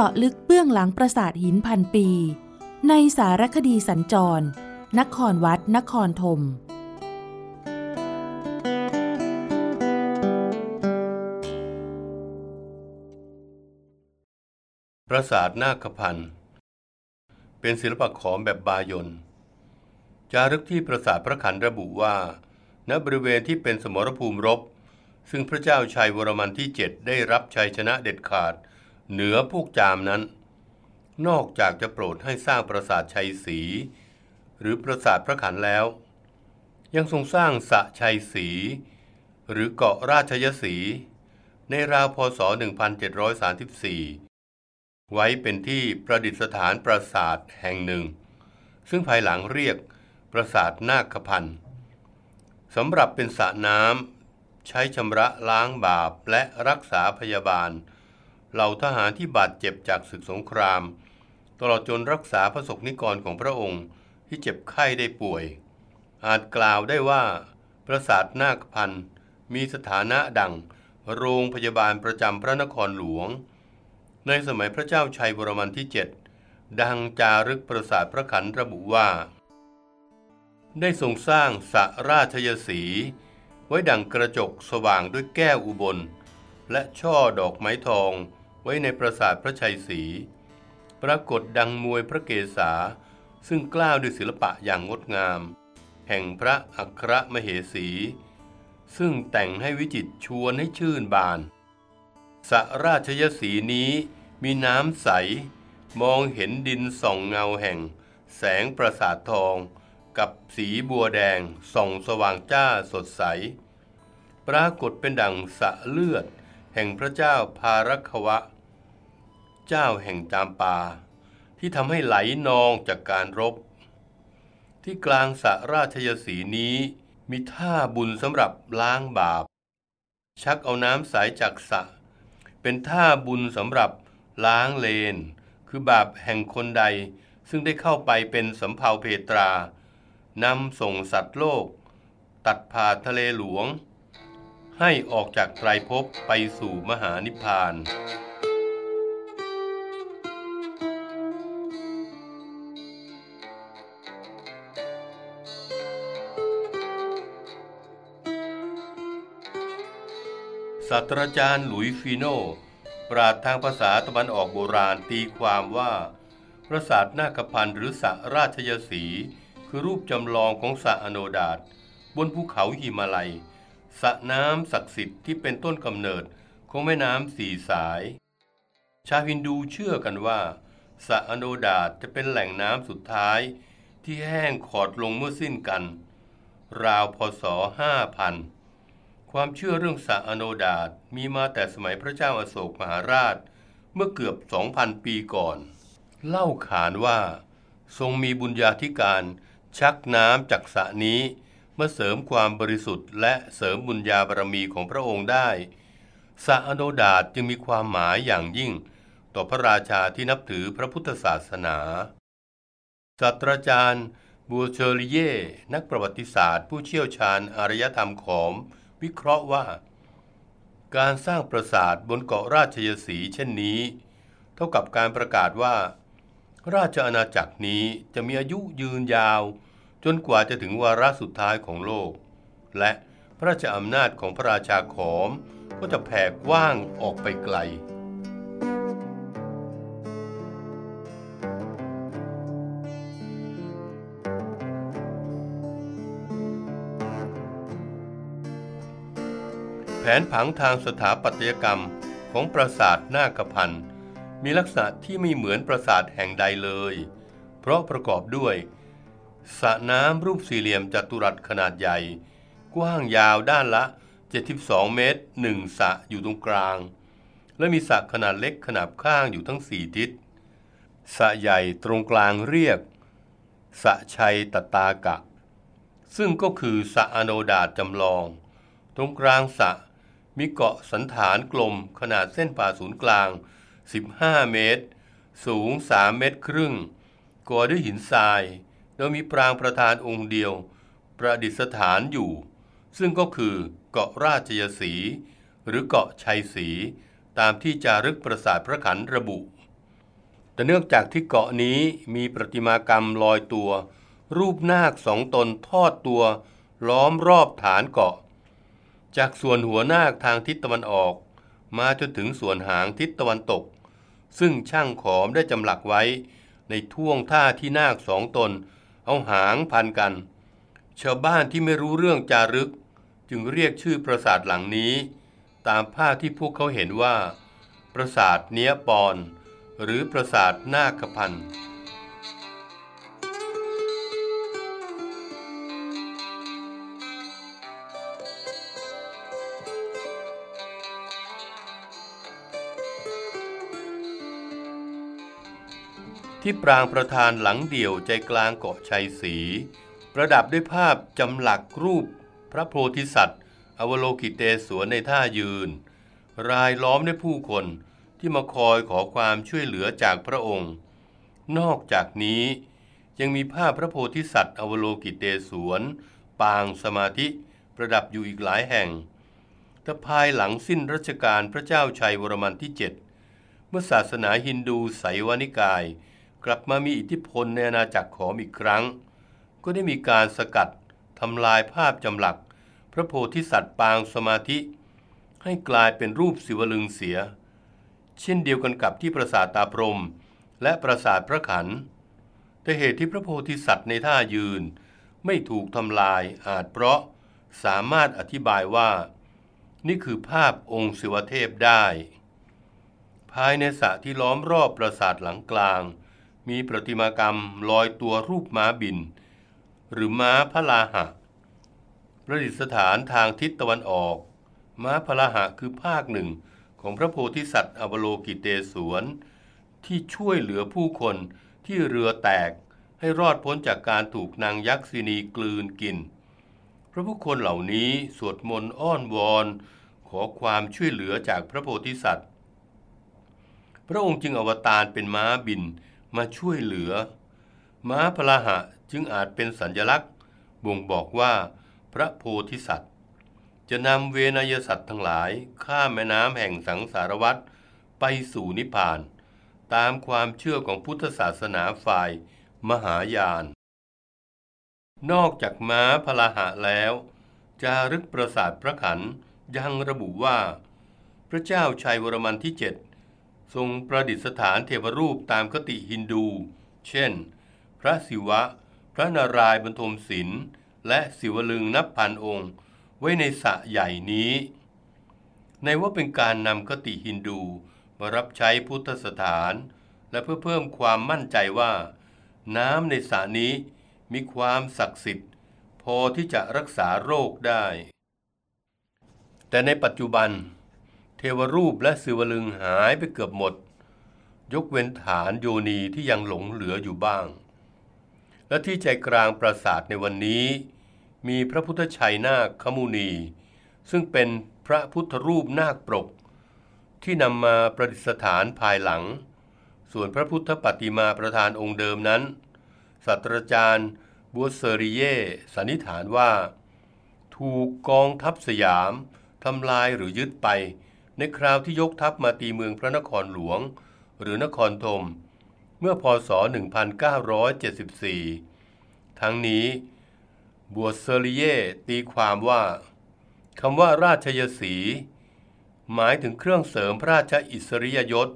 จาะลึกเบื้องหลังปราสาทหินพันปี ในสารคดีสัญจร นครวัด นครธมปราสาทนาคพันธ์เป็นศิลปะขอมแบบบายนจารึกที่ปราสาทพระขันระบุว่า ณบริเวณที่เป็นสมรภูมิรบ ซึ่งพระเจ้าชัยวรมันที่เจ็ดได้รับชัยชนะเด็ดขาด เหนือพวกจามนั้น นอกจากจะโปรดให้สร้างปราสาทชัยศรีหรือปราสาทพระขันแล้ว ยังทรงสร้างสะชัยศรีหรือเกาะราชยศรีในราวพศ 1734 ไว้เป็นที่ประดิษฐานปราสาทแห่งหนึ่ง ซึ่งภายหลังเรียกปราสาทนาคพันธ์สำหรับเป็นสระน้ำใช้ชำระล้างบาปและรักษาพยาบาล เหล่าทหารที่บาดเจ็บจากศึกสงคราม ตลอดจนรักษาพระสกนิกรของพระองค์ที่เจ็บไข้ได้ป่วย อาจกล่าวได้ว่า ปราสาทนาคพันธ์มีสถานะดัง โรงพยาบาลประจำพระนครหลวง ในสมัยพระเจ้าชัยวรมันที่ 7 ดังจารึกปราสาทพระขันระบุว่า ได้ทรงสร้างสระราชยศีไว้ดังกระจกสว่างด้วยแก้วอุบล และช่อดอกไม้ทอง ไว้ในปราสาทพระชัยศรี ปรากฏดังมวยพระเกศา ซึ่งกล้าวด้วยศิลปะอย่างงดงาม แห่งพระอัครมเหสี ซึ่งแต่งให้วิจิตชวนให้ชื่นบาน สระราชยศรีนี้มีน้ำใส มองเห็นดินส่องเงาแห่ง แสงประสาททอง กับสีบัวแดงส่องสว่างจ้าสดใส ปรากฏเป็นดังสะเลือด แห่งพระเจ้าพารัควะ เจ้าแห่งจามปาที่ทำให้ไหลนองจากการรบ ที่กลางสระราชยศีนี้มีท่าบุญสำหรับล้างบาป ชักเอาน้ำใสจากสระเป็นท่าบุญสำหรับล้างเลน คือบาปแห่งคนใดซึ่งได้เข้าไปเป็นสำเภาเพตรานำส่งสัตว์โลก ตัดผ่าทะเลหลวง ให้ออกจากไตรภพไปสู่มหานิพพาน ศาสตราจารย์หลุยฟิโน ปราดทางภาษาตะวันออกโบราณตีความว่า ปราสาทนาคพันธ์หรือสระราชยศี คือรูปจำลองของสระอโนดาตบนภูเขาหิมาลัยสระน้ำศักดิ์สิทธิ์ที่เป็นต้นกำเนิดของแม่น้ำสี่สาย ชาวฮินดูเชื่อกันว่าสระอโนดาตจะเป็นแหล่งน้ำสุดท้ายที่แห้งขอดลงเมื่อสิ้นกัน ราวพศ 5,000 ความเชื่อเรื่องสระอโนดาตมีมาแต่สมัยพระเจ้าอาโศกมหาราช เมื่อเกือบ 2,000 ปีก่อน เล่าขานว่า ทรงมีบุญญาธิการชักน้ำจากสระนี้มาเสริมความบริสุทธิ์ และเสริมบุญญาบารมีของพระองค์ได้สระอโนดาตจึงมีความหมายอย่างยิ่ง ต่อพระราชาที่นับถือพระพุทธศาสนาศาสตราจารย์บัวเชอริเย่นักประวัติศาสตร์ ผู้เชี่ยวชาญอารยธรรมขอม วิเคราะห์ว่า การสร้างปราสาทบนเกาะราชยศีเช่นนี้ เท่ากับการประกาศว่า ราชอาณาจักรนี้จะมีอายุยืนยาว จนกว่าจะถึงวาระสุดท้ายของโลก และพระราชอำนาจของพระราชาขอมก็จะแผ่กว้างออกไปไกล นผังทางสถาปัตยกรรมของปราสาทนาคพันธ์มีลักษณะที่ไม่เหมือนปราสาทแห่งใดเลย เพราะประกอบด้วยสระน้ำรูปสี่เหลี่ยมจัตุรัสขนาดใหญ่ กว้างยาวด้านละ 72 เมตรหนึ่งสระอยู่ตรงกลาง และมีสระขนาดเล็กขนาบข้างอยู่ทั้งสี่ทิศสระใหญ่ตรงกลางเรียกสระชัยตตากะ ซึ่งก็คือสระอโนดาตจำลอง ตรงกลางสระ มีเกาะสันฐานกลมขนาดเส้นผ่าศูนย์กลาง 15 เมตร สูง 3 เมตรครึ่ง ก่อด้วยหินทรายโดยมีปรางประธานองค์เดียว ประดิษฐานอยู่ ซึ่งก็คือเกาะราชยศรีหรือเกาะชัยศรีตามที่จารึกประสาทพระขันระบุ แต่เนื่องจากที่เกาะนี้มีประติมากรรมลอยตัว รูปนาคสองตนทอดตัว ล้อมรอบฐานเกาะ จากส่วนหัวนาคทางทิศตะวันออก มาจนถึงส่วนหางทิศตะวันตก ซึ่งช่างขอมได้จำหลักไว้ ในท่วงท่าที่นาคสองตน เอาหางพันกัน ชาวบ้านที่ไม่รู้เรื่องจารึก จึงเรียกชื่อปราสาทหลังนี้ ตามภาพที่พวกเขาเห็นว่า ปราสาทเนียปอน หรือปราสาทนาคพันธ์ ที่ปรางประธานหลังเดี่ยวใจกลางเกาะชัยศรีประดับด้วยภาพจำหลักรูปพระโพธิสัตว์ อวโลกิเตศวรในท่ายืน รายล้อมด้วยผู้คนที่มาคอยขอความช่วยเหลือจากพระองค์ นอกจากนี้ยังมีภาพพระโพธิสัตว์อวโลกิเตศวรปางสมาธิประดับอยู่อีกหลายแห่งแต่ภายหลังสิ้นรัชกาลพระเจ้าชัยวรมันที่ 7 เมื่อศาสนาฮินดูไสวานิกาย กลับมามีอิทธิพลในอาณาจักรขอมอีกครั้ง ก็ได้มีการสกัดทำลายภาพจำหลัก พระโพธิสัตว์ปางสมาธิ ให้กลายเป็นรูปศิวลึงเสีย เช่นเดียวกันกับที่ปราสาทตาพรม และปราสาทพระขัน แต่เหตุที่พระโพธิสัตว์ในท่ายืน ไม่ถูกทำลายอาจเพราะสามารถอธิบายว่า นี่คือภาพองค์ศิวเทพได้ ภายในสระที่ล้อมรอบปราสาทหลังกลาง มีประติมากรรมลอยตัวรูปม้าบิน หรือม้าพระลาหะ ประดิษฐานทางทิศตะวันออก ม้าพระลาหะคือภาคหนึ่งของพระโพธิสัตว์อวโลกิเตศวรที่ช่วยเหลือผู้คนที่เรือแตกให้รอดพ้นจากการถูกนางยักษินีกลืนกิน พระผู้คนเหล่านี้สวดมนต์อ้อนวอน ขอความช่วยเหลือจากพระโพธิสัตว์ พระองค์จึงอวตารเป็นม้าบิน มาช่วยเหลือ ม้าพลาหะจึงอาจเป็นสัญลักษณ์ บ่งบอกว่า พระโพธิสัตว์ จะนำเวนยสัตว์ทั้งหลายข้ามแม่น้ำแห่งสังสารวัฏไปสู่นิพพาน ตามความเชื่อของพุทธศาสนาฝ่ายมหายาน นอกจากม้าพลาหะแล้ว จารึกประสาทพระขันยังระบุว่า พระเจ้าชัยวรมันที่เจ็ด ทรงประดิษฐานเทวรูปตามคติฮินดู เช่น พระศิวะ พระนารายณ์บรรทมศิลป์และศิวลึงนับพันองค์ ไว้ในสระใหญ่นี้ ในว่าเป็นการนำคติฮินดูมารับใช้พุทธสถาน และเพื่อเพิ่มความมั่นใจว่า น้ำในสระนี้มีความศักดิ์สิทธิ์ พอที่จะรักษาโรคได้ แต่ในปัจจุบัน วรูปและศิวลึงหายไปเกือบหมด ยกเว้นฐานโยนีที่ยังหลงเหลืออยู่บ้าง และที่ใจกลางปราสาทในวันนี้ มีพระพุทธชัยนาคขมุนี ซึ่งเป็นพระพุทธรูปนาคปรก ที่นำมาประดิษฐานภายหลัง ส่วนพระพุทธปฏิมาประธานองค์เดิมนั้นศาสตราจารย์บัวเซริเยสันนิษฐานว่า ถูกกองทัพสยามทำลายหรือยึดไป ในคราวที่ยกทัพมาตีเมืองพระนครหลวง หรือนครธมเมื่อพศ 1974 ทั้งนี้บัวเซอริเยตีความว่าคำว่าราชยศีหมายถึงเครื่องเสริมพระราชอิสริยยศ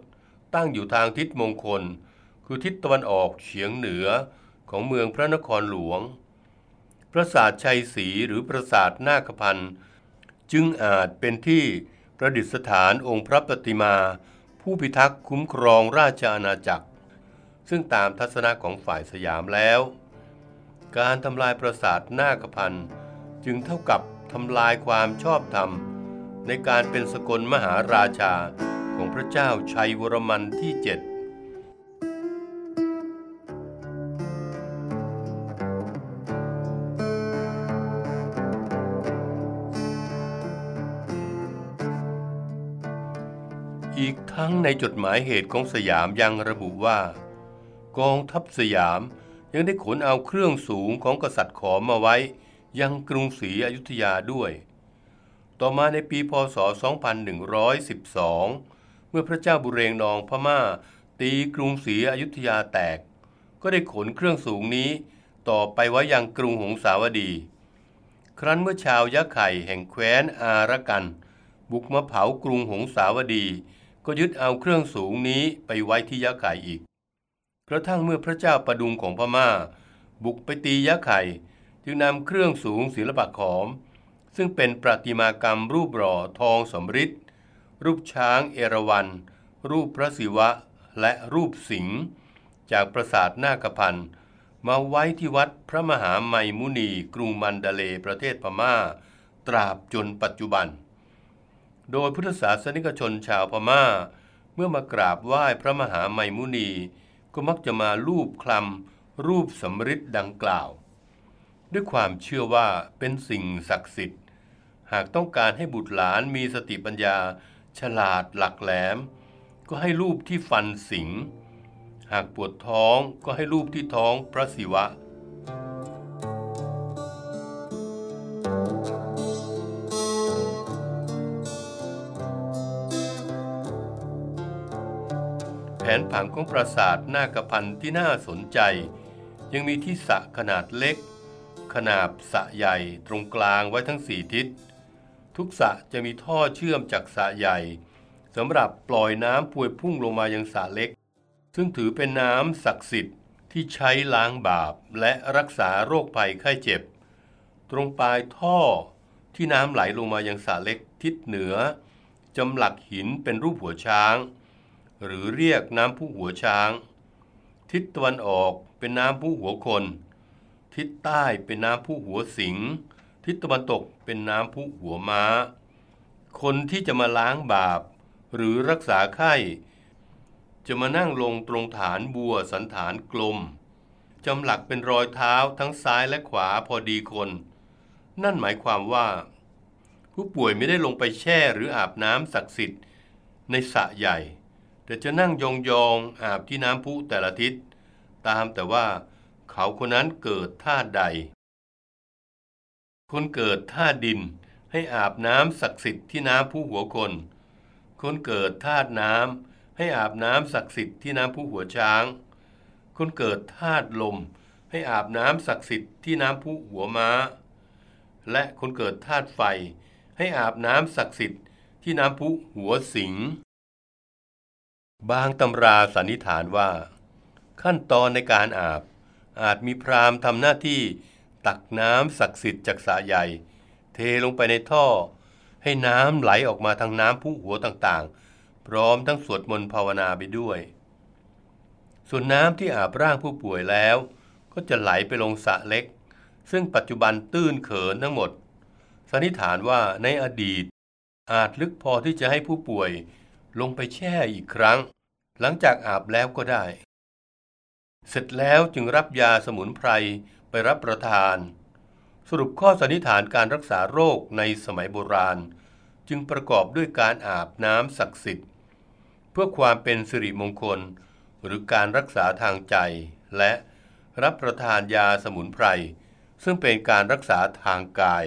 ตั้งอยู่ทางทิศมงคล คือทิศตะวันออกเฉียงเหนือของเมืองพระนครหลวง ปราสาทชัยศรีหรือปราสาทนาคพันธ์จึงอาจเป็นที่ ประดิษฐานองค์พระปฏิมา ผู้พิทักษ์คุ้มครองราชอาณาจักร ซึ่งตามทัศนะของฝ่ายสยามแล้ว การทำลายปราสาทนาคพันธ์จึงเท่ากับทำลายความชอบธรรม ในการเป็นสกลมหาราชาของพระเจ้าชัยวรมันที่เจ็ด อีกทั้งในจดหมายเหตุของสยามยังระบุว่า กองทัพสยามยังได้ขนเอาเครื่องสูงของกษัตริย์ขอมมาไว้ ยังกรุงศรีอยุธยาด้วย ต่อมาในปีพศ 2112 เมื่อพระเจ้าบุเรงนองพม่า ตีกรุงศรีอยุธยาแตก ก็ได้ขนเครื่องสูงนี้ต่อไปไว้ยังกรุงหงสาวดี ครั้นเมื่อชาวยะไข่แห่งแคว้นอารกัน บุกมาเผากรุงหงสาวดี ก็ยึดเอาเครื่องสูงนี้ไปไว้ที่ยะไข่อีก กระทั่งเมื่อพระเจ้าประดุงของพม่า บุกไปตียะไข่ จึงนำเครื่องสูงศิลปะขอม ซึ่งเป็นประติมากรรมรูปหล่อทองสมฤทธิ์รูปช้างเอราวัณรูปพระศิวะ และรูปสิงห์จากปราสาทนาคพันธ์มาไว้ที่วัดพระมหาไมมุนีกรุงมันดาเลประเทศพม่า ตราบจนปัจจุบัน โดยพุทธศาสนิกชนชาวพม่า เมื่อมากราบไหว้พระมหาไมมุนี ก็มักจะมาลูบคลำรูปสำริดดังกล่าว ด้วยความเชื่อว่าเป็นสิ่งศักดิ์สิทธิ์ หากต้องการให้บุตรหลานมีสติปัญญา ฉลาดหลักแหลม ก็ให้รูปที่ฟันสิง หากปวดท้องก็ให้รูปที่ท้องพระศิวะแผ นผังของปราสาทนาคพันธ์ที่น่าสนใจ ยังมีที่สระขนาดเล็ก ขนาบสระใหญ่ตรงกลางไว้ทั้งสี่ทิศ ทุกสระจะมีท่อเชื่อมจากสระใหญ่สำหรับปล่อยน้ำพวยพุ่งลงมายังสระเล็ก ซึ่งถือเป็นน้ำศักดิ์สิทธิ์ที่ใช้ล้างบาปและรักษาโรคภัยไข้เจ็บ ตรงปลายท่อที่น้ำไหลลงมายังสระเล็กทิศเหนือจำหลักหินเป็นรูปหัวช้าง หรือเรียกน้ำพุหัวช้าง ทิศตะวันออกเป็นน้ำพุหัวคน ทิศใต้เป็นน้ำพุหัวสิงห์ทิศตะวันตกเป็นน้ำพุหัวม้า คนที่จะมาล้างบาป หรือรักษาไข้ จะมานั่งลงตรงฐานบัวสันฐานกลมจำหลักเป็นรอยเท้าทั้งซ้ายและขวาพอดีคน นั่นหมายความว่า ผู้ป่วยไม่ได้ลงไปแช่หรืออาบน้ำศักดิ์สิทธิ์ในสระใหญ่ แต่จะนั่งยองๆอาบที่น้ำพุแต่ละทิศ ตามแต่ว่าเขาคนนั้นเกิดท่าใด คนเกิดท่าดินให้อาบน้ำศักดิ์สิทธิ์ที่น้ำพุหัวคน คนเกิดธาตุน้ำให้อาบน้ำศักดิ์สิทธิ์ที่น้ำพุหัวช้าง คนเกิดธาตุลมให้อาบน้ำศักดิ์สิทธิ์ที่น้ำพุหัวม้า และคนเกิดธาตุไฟให้อาบน้ำศักดิ์สิทธิ์ที่น้ำพุหัวสิง บางตำราสันนิษฐานว่า ขั้นตอนในการอาบ อาจมีพราหมณ์ทำหน้าที่ตักน้ำศักดิ์สิทธิ์จากสระใหญ่ เทลงไปในท่อ ให้น้ำไหลออกมาทางน้ำพุหัวต่างๆ พร้อมทั้งสวดมนต์ภาวนาไปด้วย ส่วนน้ำที่อาบร่างผู้ป่วยแล้ว ก็จะไหลไปลงสระเล็ก ซึ่งปัจจุบันตื้นเขินทั้งหมดสันนิษฐานว่าในอดีต อาจลึกพอที่จะให้ผู้ป่วย ลงไปแช่อีกครั้ง หลังจากอาบแล้วก็ได้ เสร็จแล้วจึงรับยาสมุนไพรไปรับประทาน สรุปข้อสันนิษฐานการรักษาโรคในสมัยโบราณ จึงประกอบด้วยการอาบน้ำศักดิ์สิทธิ์ เพื่อความเป็นสิริมงคล หรือการรักษาทางใจ และรับประทานยาสมุนไพร ซึ่งเป็นการรักษาทางกาย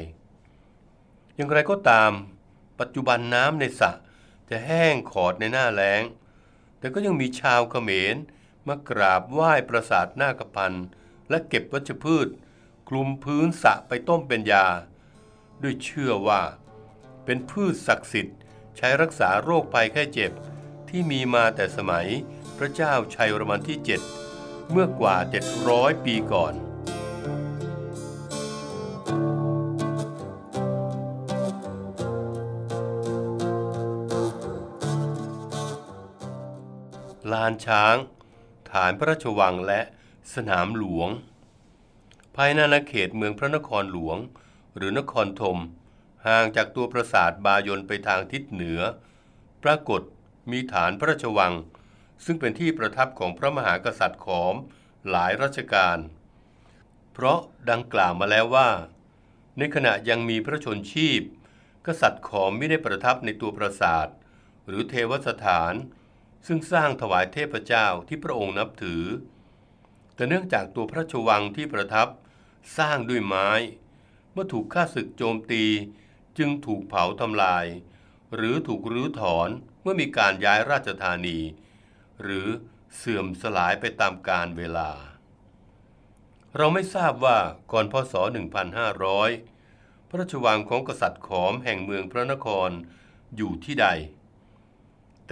อย่างไรก็ตาม ปัจจุบันน้ำในสระ จะแห้งขอดในหน้าแล้ง แต่ก็ยังมีชาวเขมรมากราบไหว้ปราสาทนาคพัน และเก็บวัชพืชคลุมพื้นสะไปต้มเป็นยา ด้วยเชื่อว่า เป็นพืชศักดิ์สิทธิ์ ใช้รักษาโรคภัยแค่เจ็บ ที่มีมาแต่สมัยพระเจ้าชัยวรมันที่ 7 เมื่อกว่า 700 ปีก่อนานช้าง ฐานพระราชวังและสนามหลวง ภายในอาณาเขตเมืองพระนครหลวง หรือนครธมห่างจากตัวปราสาทบายนไปทางทิศเหนือ ปรากฏมีฐานพระราชวัง ซึ่งเป็นที่ประทับของพระมหากษัตริย์ขอมหลายรัชกาล เพราะดังกล่าวมาแล้วว่า ในขณะยังมีพระชนชีพ กษัตริย์ขอมไม่ได้ประทับในตัวปราสาท หรือเทวสถาน ซึ่งสร้างถวายเทพเจ้าที่พระองค์นับถือ แต่เนื่องจากตัวพระราชวังที่ประทับสร้างด้วยไม้ เมื่อถูกข้าศึกโจมตีจึงถูกเผาทำลาย หรือถูกรื้อถอนเมื่อมีการย้ายราชธานี หรือเสื่อมสลายไปตามกาลเวลา เราไม่ทราบว่าก่อนพศ 1500 พระราชวังของกษัตริย์ขอมแห่งเมืองพระนครอยู่ที่ใด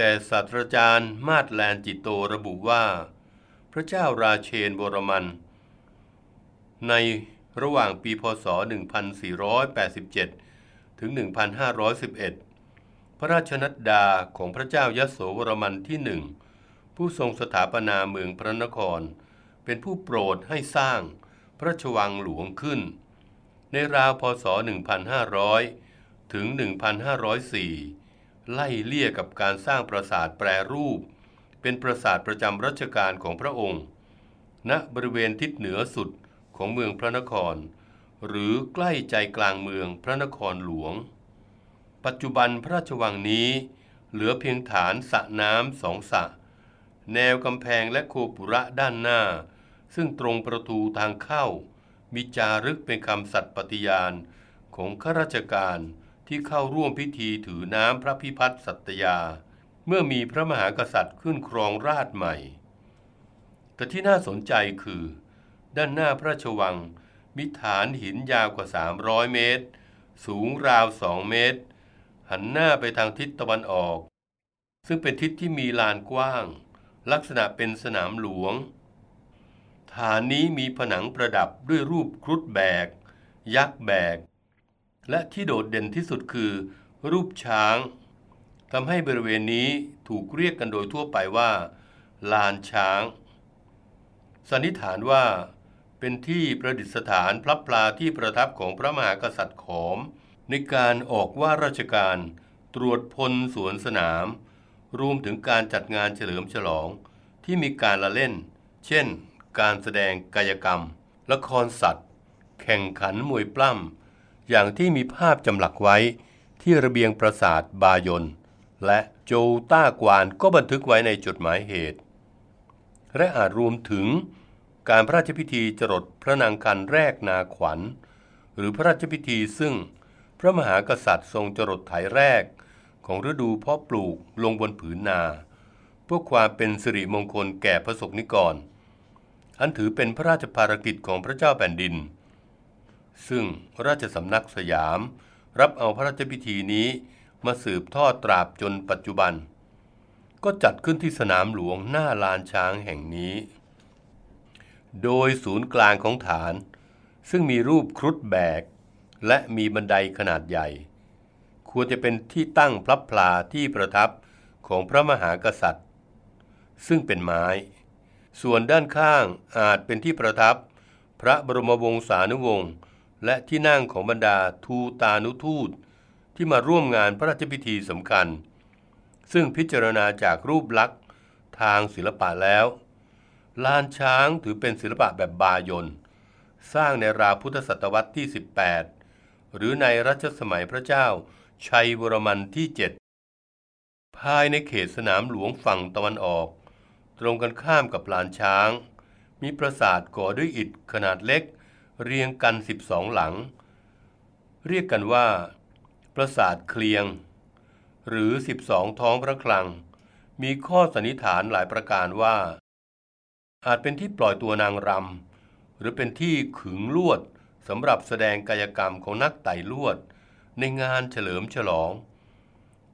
แต่ศาสตราจารย์มาดแลนจิตโตระบุว่า พระเจ้าราเชนบรมัน ในระหว่างปีพศ 1487 ถึง 1511 พระราชนัดดาของพระเจ้ายโสวรมันที่หนึ่งผู้ทรงสถาปนาเมืองพระนคร เป็นผู้โปรดให้สร้างพระราชวังหลวงขึ้น ในราวพศ 1500 ถึง 1504 ไล่เลี่ยกับการสร้างปราสาทแปรรูป เป็นปราสาทประจำรัชกาลของพระองค์ณบริเวณทิศเหนือสุดของเมืองพระนคร หรือใกล้ใจกลางเมืองพระนครหลวง ปัจจุบันพระราชวังนี้ เหลือเพียงฐานสระน้ำสองสระแนวกำแพงและโคปุระด้านหน้า ซึ่งตรงประตูทางเข้า มีจารึกเป็นคำสัตย์ปฏิญาณของข้าราชการ ที่เข้าร่วมพิธีถือน้ำพระพิพัฒน์สัตยา เมื่อมีพระมหากษัตริย์ขึ้นครองราชใหม่ แต่ที่น่าสนใจคือ ด้านหน้าพระราชวัง มีฐานหินยาวกว่า 300 เมตร สูงราว 2 เมตร หันหน้าไปทางทิศตะวันออก ซึ่งเป็นทิศที่มีลานกว้าง ลักษณะเป็นสนามหลวง ฐานนี้มีผนังประดับด้วยรูปครุฑแบก ยักษ์แบก และที่โดดเด่นที่สุดคือ รูปช้างทำให้บริเวณนี้ถูกเรียกกันโดยทั่วไปว่า ลานช้าง สันนิษฐานว่าเป็นที่ประดิษฐานพระปลาที่ประทับของพระมหากษัตริย์ขอม ในการออกว่าราชการตรวจพลสวนสนาม รวมถึงการจัดงานเฉลิมฉลองที่มีการละเล่น เช่น การแสดงกายกรรม ละครสัตว์ แข่งขันมวยปล้ำ อย่างที่มีภาพจำหลักไว้ที่ระเบียงปราสาทบายนและโจต้ากวานก็บันทึกไว้ในจดหมายเหตุ และอาจรวมถึงการพระราชพิธีจรดพระนางคันแรกนาขวัญ หรือพระราชพิธีซึ่งพระมหากษัตริย์ทรงจรดไถแรก ของฤดูเพาะปลูกลงบนผืนนา เพื่อความเป็นสิริมงคลแก่พระสกนิกร อันถือเป็นพระราชภารกิจของพระเจ้าแผ่นดิน ซึ่งราชสำนักสยาม รับเอาพระราชพิธีนี้มาสืบทอดตราบจนปัจจุบัน ก็จัดขึ้นที่สนามหลวงหน้าลานช้างแห่งนี้ โดยศูนย์กลางของฐาน ซึ่งมีรูปครุฑแบก และมีบันไดขนาดใหญ่ ควรจะเป็นที่ตั้งพระพลาที่ประทับของพระมหากษัตริย์ ซึ่งเป็นไม้ ส่วนด้านข้างอาจเป็นที่ประทับพระบรมวงศานุวงศ์ และที่นั่งของบรรดาทูตานุทูต ที่มาร่วมงานพระราชพิธีสำคัญ ซึ่งพิจารณาจากรูปลักษณ์ทางศิลปะแล้วลานช้างถือเป็นศิลปะแบบบายนสร้างในราวพุทธศตวรรษที่ 18 หรือในรัชสมัยพระเจ้า ชัยวรมันที่ 7 ภายในเขตสนามหลวงฝั่งตะวันออก ตรงกันข้ามกับลานช้าง มีปราสาทก่อด้วยอิฐขนาดเล็ก เรียงกัน 12 หลัง เรียกกันว่า ปราสาทเคลียง หรือ 12 ท้องพระคลัง มีข้อสันนิษฐานหลายประการว่า อาจเป็นที่ปล่อยตัวนางรำหรือเป็นที่ขึงลวดสำหรับแสดงกายกรรมของนักไต่ลวด ในงานเฉลิมฉลอง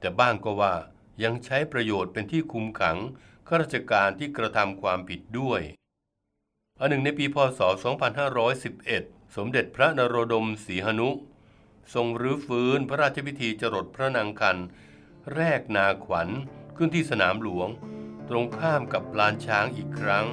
แต่บ้างก็ว่ายังใช้ประโยชน์เป็นที่คุมขังข้าราชการที่กระทำความผิดด้วย อันหนึ่งในปีพศ 2511 สมเด็จพระนโรดมศรีหนุ ทรงรื้อฟื้นพระราชพิธีจรดพระนางคัน แรกนาขวัญขึ้นที่สนามหลวง ตรงข้ามกับลานช้างอีกครั้ง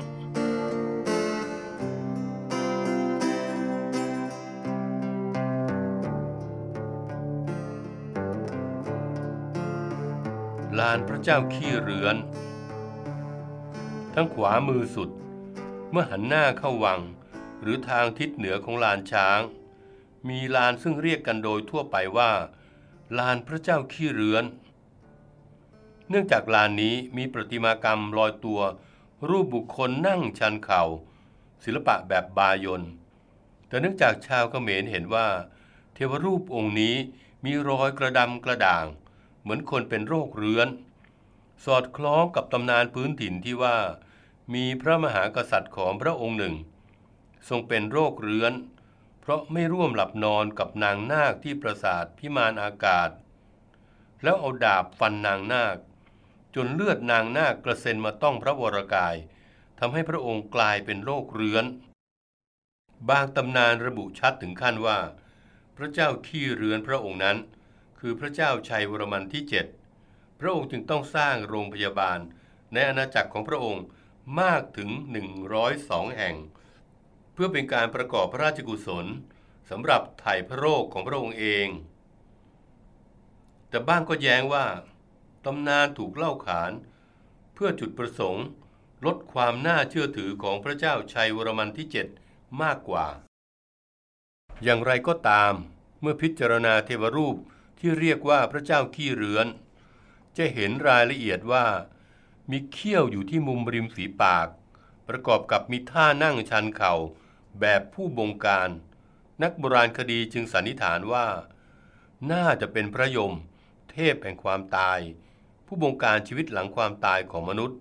ลานพระเจ้าขี้เรือน ทั้งขวามือสุด มื่อหันหน้าเข้าวัง หรือทางทิศเหนือของลานช้าง มีลานซึ่งเรียกกันโดยทั่วไปว่า ลานพระเจ้าขี้เรือน เนื่องจากลานนี้มีประติมากรรมลอยตัว รูปบุคคลนั่งชันเขา่า ศิลปะแบบบายนแต่เนื่องจากชาวเขมรเห็นว่า เทวรูปองค์นี้มีรอยกระดำกระด่าง เหมือนคนเป็นโรคเรื้อน สอดคล้องกับตำนานพื้นถิ่นที่ว่า มีพระมหากษัตริย์ของพระองค์หนึ่ง ทรงเป็นโรคเรื้อน เพราะไม่ร่วมหลับนอนกับนางนาคที่ปราสาทพิมานอากาศ แล้วเอาดาบฟันนางนาค จนเลือดนางนาคกระเซ็นมาต้องพระวรกายทำให้พระองค์กลายเป็นโรคเรื้อน บางตำนานระบุชัดถึงขั้นว่า พระเจ้าขี้เรือนพระองค์นั้น คือพระเจ้าชัยวรมันที่เจ็ดพระองค์จึงต้องสร้างโรงพยาบาลในอาณาจักรของพระองค์ มากถึง 102 แห่ง เพื่อเป็นการประกอบพระราชกุศลสำหรับไถ่พระโรคของพระองค์เอง แต่บ้างก็แย้งว่าตำนานถูกเล่าขาน เพื่อจุดประสงค์ลดความน่าเชื่อถือของพระเจ้าชัยวรมันที่เจ็ดมากกว่า อย่างไรก็ตาม เมื่อพิจารณาเทวรูปที่เรียกว่าพระเจ้าขี้เรือน จะเห็นรายละเอียดว่า มีเขี้ยวอยู่ที่มุมริมฝีปาก ประกอบกับมีท่านั่งชันเข่าแบบผู้บงการ นักโบราณคดีจึงสันนิษฐานว่า น่าจะเป็นพระยม เทพแห่งความตาย ผู้บงการชีวิตหลังความตายของมนุษย์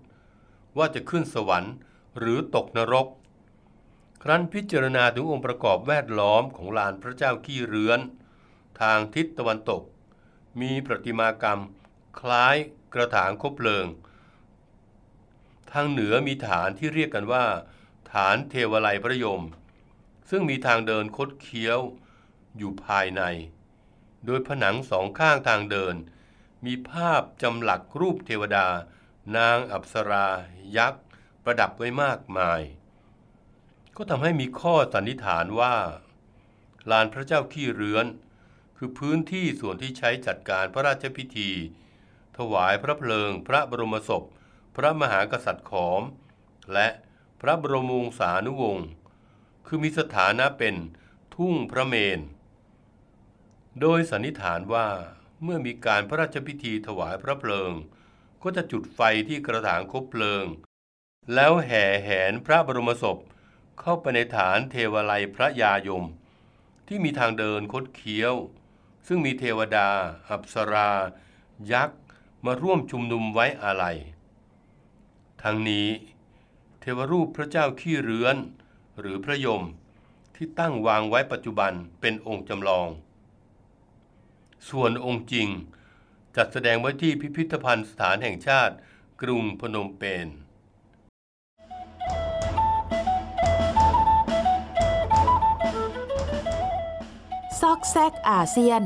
ว่าจะขึ้นสวรรค์หรือตกนรก ครั้นพิจารณาถึงองค์ประกอบแวดล้อมของลานพระเจ้าขี้เรือน ทางทิศตะวันตก มีประติมากรรม คล้ายกระถางคบเพลิง ทางเหนือมีฐานที่เรียกกันว่า ฐานเทวไลพระยม ซึ่งมีทางเดินคดเคี้ยวอยู่ภายใน โดยผนังสองข้างทางเดิน มีภาพจำหลักรูปเทวดา นางอัปสรายักษ์ ประดับไว้มากมาย ก็ทำให้มีข้อสันนิษฐานว่า ลานพระเจ้าขี้เรือน คือพื้นที่ส่วนที่ใช้จัดการพระราชพิธี ถวายพระเพลิงพระบรมศพ พระมหากษัตริย์ขอม และพระบรมวงศานุวงศ์คือมีสถานะเป็นทุ่งพระเมน โดยสันนิษฐานว่าเมื่อมีการพระราชพิธีถวายพระเพลิง ก็จะจุดไฟที่กระถางคบเพลิง แล้วแห่แหนพระบรมศพเข้าไปในฐานเทวไลพระยายม ที่มีทางเดินคดเคี้ยว ซึ่งมีเทวดา อัปสรา ยักษ์ มาร่วมชุมนุมไว้อาลัย ทั้งนี้ เทวรูปพระเจ้าขี้เรือน หรือพระยมที่ตั้งวางไว้ปัจจุบันเป็นองค์จำลอง ส่วนองค์จริง จัดแสดงไว้ที่พิพิธภัณฑ์สถานแห่งชาติ กรุงพนมเปญซอกแซกอาเซียน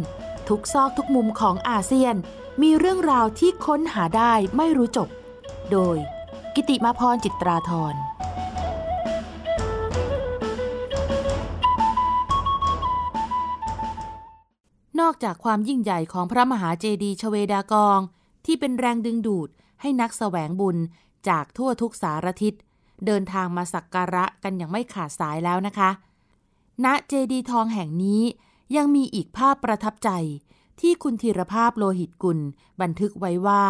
ทุกซอกทุกมุมของอาเซียน มีเรื่องราวที่ค้นหาได้ไม่รู้จบ โดย กิติมาพรจิตราธรนอกจากความยิ่งใหญ่ของพระมหาเจดีย์ชเวดากอง ที่เป็นแรงดึงดูดให้นักแสวงบุญจากทั่วทุกสารทิศ เดินทางมาสักการะกันอย่างไม่ขาดสายแล้วนะคะ ณเจดีย์ทองแห่งนี้ยังมีอีกภาพประทับใจ ที่คุณธีรภาพโลหิตกุล บันทึกไว้ว่า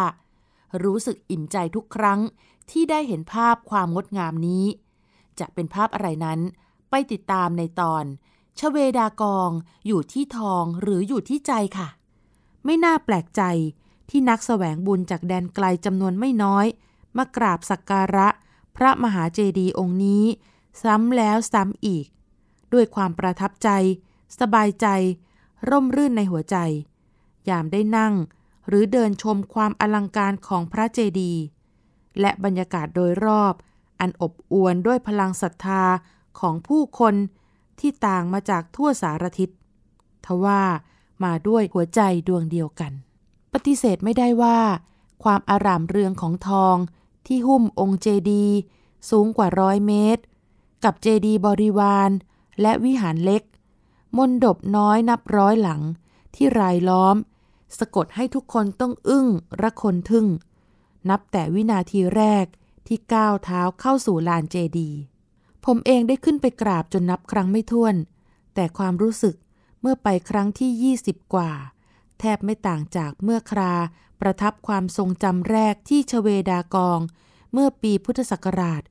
รู้สึกอิ่มใจทุกครั้ง ที่ได้เห็นภาพความงดงามนี้ จะเป็นภาพอะไรนั้น ไปติดตามในตอนชเวดากองอยู่ที่ทองหรืออยู่ที่ใจค่ะ ไม่น่าแปลกใจที่นักแสวงบุญจากแดนไกลจำนวนไม่น้อย มากราบสักการะ พระมหาเจดีย์องค์นี้ ซ้ำแล้วซ้ำอีก ด้วยความประทับใจ สบายใจ ร่มรื่นในหัวใจ ยามได้นั่ง หรือเดินชมความอลังการของพระเจดีย์ และบรรยากาศโดยรอบ อันอบอวลด้วยพลังศรัทธาของผู้คนที่ต่างมาจากทั่วสารทิศทว่ามาด้วยหัวใจดวงเดียวกัน ปฏิเสธไม่ได้ว่า ความอารามเรืองของทองที่หุ้มองค์เจดีสูงกว่าร้อยเมตร กับเจดีบริวาร และวิหารเล็ก มนดบน้อยนับร้อยหลังที่รายล้อม สะกดให้ทุกคนต้องอึ้งระคนทึ่ง นับแต่วินาทีแรกที่ก้าวเท้าเข้าสู่ลานเจดี ผมเองได้ขึ้นไปกราบจนนับครั้งไม่ถ้วน แต่ความรู้สึกเมื่อไปครั้งที่ 20 กว่า แทบไม่ต่างจากเมื่อคราประทับความทรงจำแรกที่ชเวดากอง เมื่อปีพุทธศักราช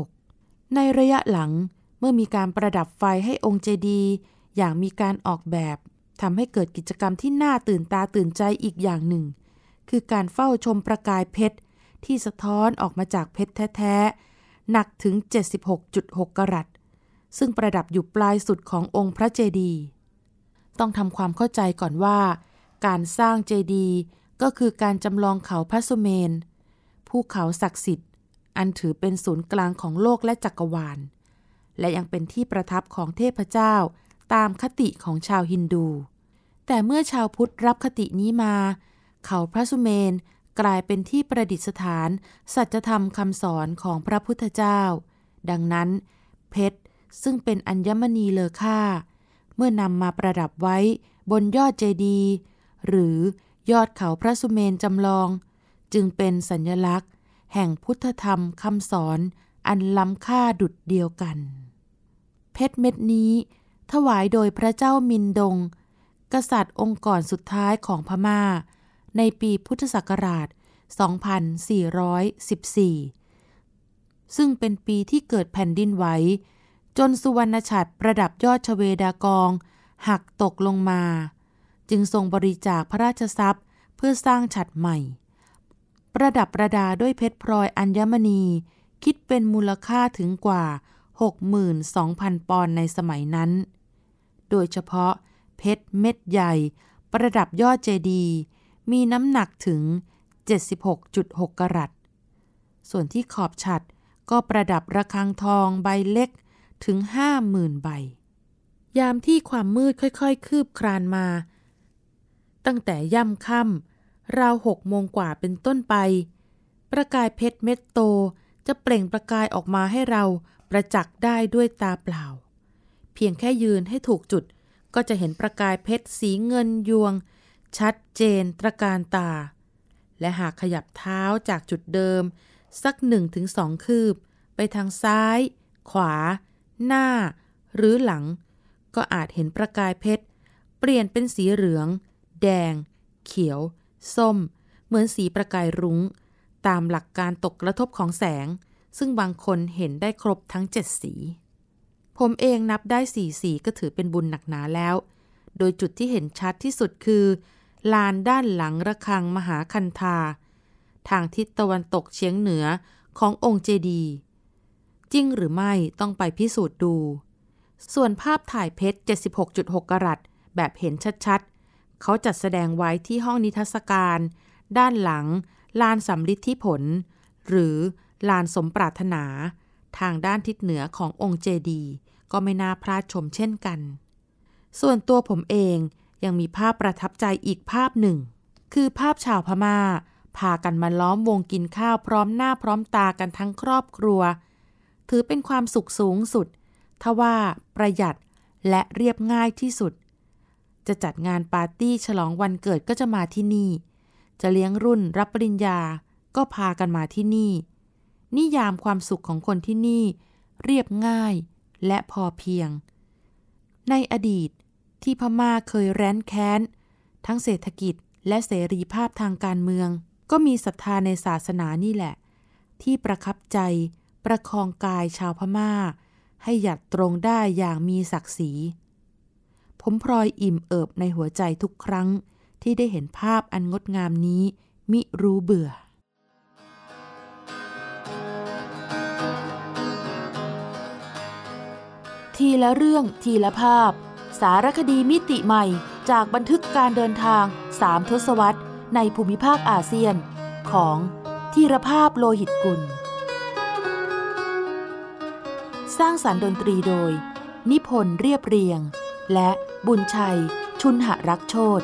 2536 ในระยะหลังเมื่อมีการประดับไฟให้องค์เจดีอย่างมีการออกแบบทำให้เกิดกิจกรรมที่น่าตื่นตาตื่นใจอีกอย่างหนึ่ง คือการเฝ้าชมประกายเพชร ที่สะท้อนออกมาจากเพชรแท้ๆ หนักถึง 76.6 กรัต ซึ่งประดับอยู่ปลายสุดขององค์พระเจดีย์ต้องทำความเข้าใจก่อนว่า การสร้างเจดีย์ก็คือการจำลองเขาพระสุเมนภูเขาศักดิ์สิทธิ์ อันถือเป็นศูนย์กลางของโลกและจักรวาล และยังเป็นที่ประทับของเทพเจ้าตามคติของชาวฮินดู แต่เมื่อชาวพุทธรับคตินี้มา เขาพระสุเมนกลายเป็นที่ประดิษฐาน สัจธรรมคำสอนของพระพุทธเจ้า ดังนั้น เพชรซึ่งเป็นอัญมณีเลอค่า เมื่อนำมาประดับไว้บนยอดเจดีย์หรือยอดเขาพระสุเมนจำลอง จึงเป็นสัญลักษณ์ แห่งพุทธธรรมคำสอนอันล้ำค่าดุดเดียวกัน เพชรเม็ดนี้ ถวายโดยพระเจ้ามินดง กษัตริย์องค์ก่อนสุดท้ายของพมา่า ในปีพุทธศักราช 2414 ซึ่งเป็นปีที่เกิดแผ่นดินไหว จนสุวรรณฉัตรประดับยอดชเวดากอง หักตกลงมา จึงทรงบริจาคพระราชทรัพย์เพื่อสร้างฉัตรใหม่ ประดับประดาด้วยเพชรพลอยอัญมณี คิดเป็นมูลค่าถึงกว่า 62,000 ปอนด์ในสมัยนั้น โดยเฉพาะเพชรเม็ดใหญ่ ประดับยอดเจดีย์ มีน้ำหนักถึง 76.6 กรัต ส่วนที่ขอบฉัดก็ประดับระฆังทองใบเล็กถึง 50,000 ใบ ยามที่ความมืดค่อยๆ คืบคลานมา ตั้งแต่ย่ำค่ำราวหกโมงกว่าเป็นต้นไป ประกายเพชรเม็ดโตจะเปล่งประกายออกมาให้เราประจักษ์ได้ด้วยตาเปล่า เพียงแค่ยืนให้ถูกจุดก็จะเห็นประกายเพชรสีเงินยวง ชัดเจนตระการตา และหากขยับเท้าจากจุดเดิม สักหนึ่งถึงสองคืบ ไปทางซ้าย ขวา หน้า หรือหลัง ก็อาจเห็นประกายเพชร เปลี่ยนเป็นสีเหลือง แดง เขียว ส้ม เหมือนสีประกายรุง้ง ตามหลักการตกกระทบของแสง ซึ่งบางคนเห็นได้ครบทั้งเจ็ดสี ผมเองนับได้สี่สีก็ถือเป็นบุญหนักหนาแล้ว โดยจุดที่เห็นชัดที่สุดคือ ลานด้านหลังระฆังมหาคันธา ทางทิศตะวันตกเฉียงเหนือขององค์เจดี จริงหรือไม่ต้องไปพิสูจน์ดู ส่วนภาพถ่ายเพชร 76.6 กรัตแบบเห็นชัดๆ เขาจัดแสดงไว้ที่ห้องนิทรรศการ ด้านหลัง ลานสำลิดที่ผล หรือลานสมปรารถนา ทางด้านทิศเหนือขององค์เจดี ก็ไม่น่าพลาดชมเช่นกัน ส่วนตัวผมเอง ยังมีภาพประทับใจอีกภาพหนึ่ง คือภาพชาวพมา่า พากันมาล้อมวงกินข้าวพร้อมหน้าพร้อมตากันทั้งครอบครัว ถือเป็นความสุขสูงสุด ทว่าประหยัดและเรียบง่ายที่สุด จะจัดงานปาร์ตี้ฉลองวันเกิดก็จะมาที่นี่ จะเลี้ยงรุ่นรับปริญญาก็พากันมาที่นี่ นิยามความสุขของคนที่นี่ เรียบง่ายและพอเพียง ในอดีต ที่พม่าเคยแร้นแค้น ทั้งเศรษฐกิจและเสรีภาพทางการเมือง ก็มีศรัทธาในศาสนานี่แหละ ที่ประคับใจประคองกายชาวพม่า ให้หยัดตรงได้อย่างมีศักดิ์ศรี ผมพลอยอิ่มเอิบในหัวใจทุกครั้งที่ได้เห็นภาพอันงดงามนี้มิรู้เบื่อทีละเรื่องทีละภาพารคดีมิติใหม่ จากบันทึกการเดินทางสามทศวรรษ ในภูมิภาคอาเซียน ของทีรภาพโลหิตกุล สร้างสารรค์ดนตรีโดย นิพนธ์เรียบเรียง และบุญชัย ชุนหรักโชต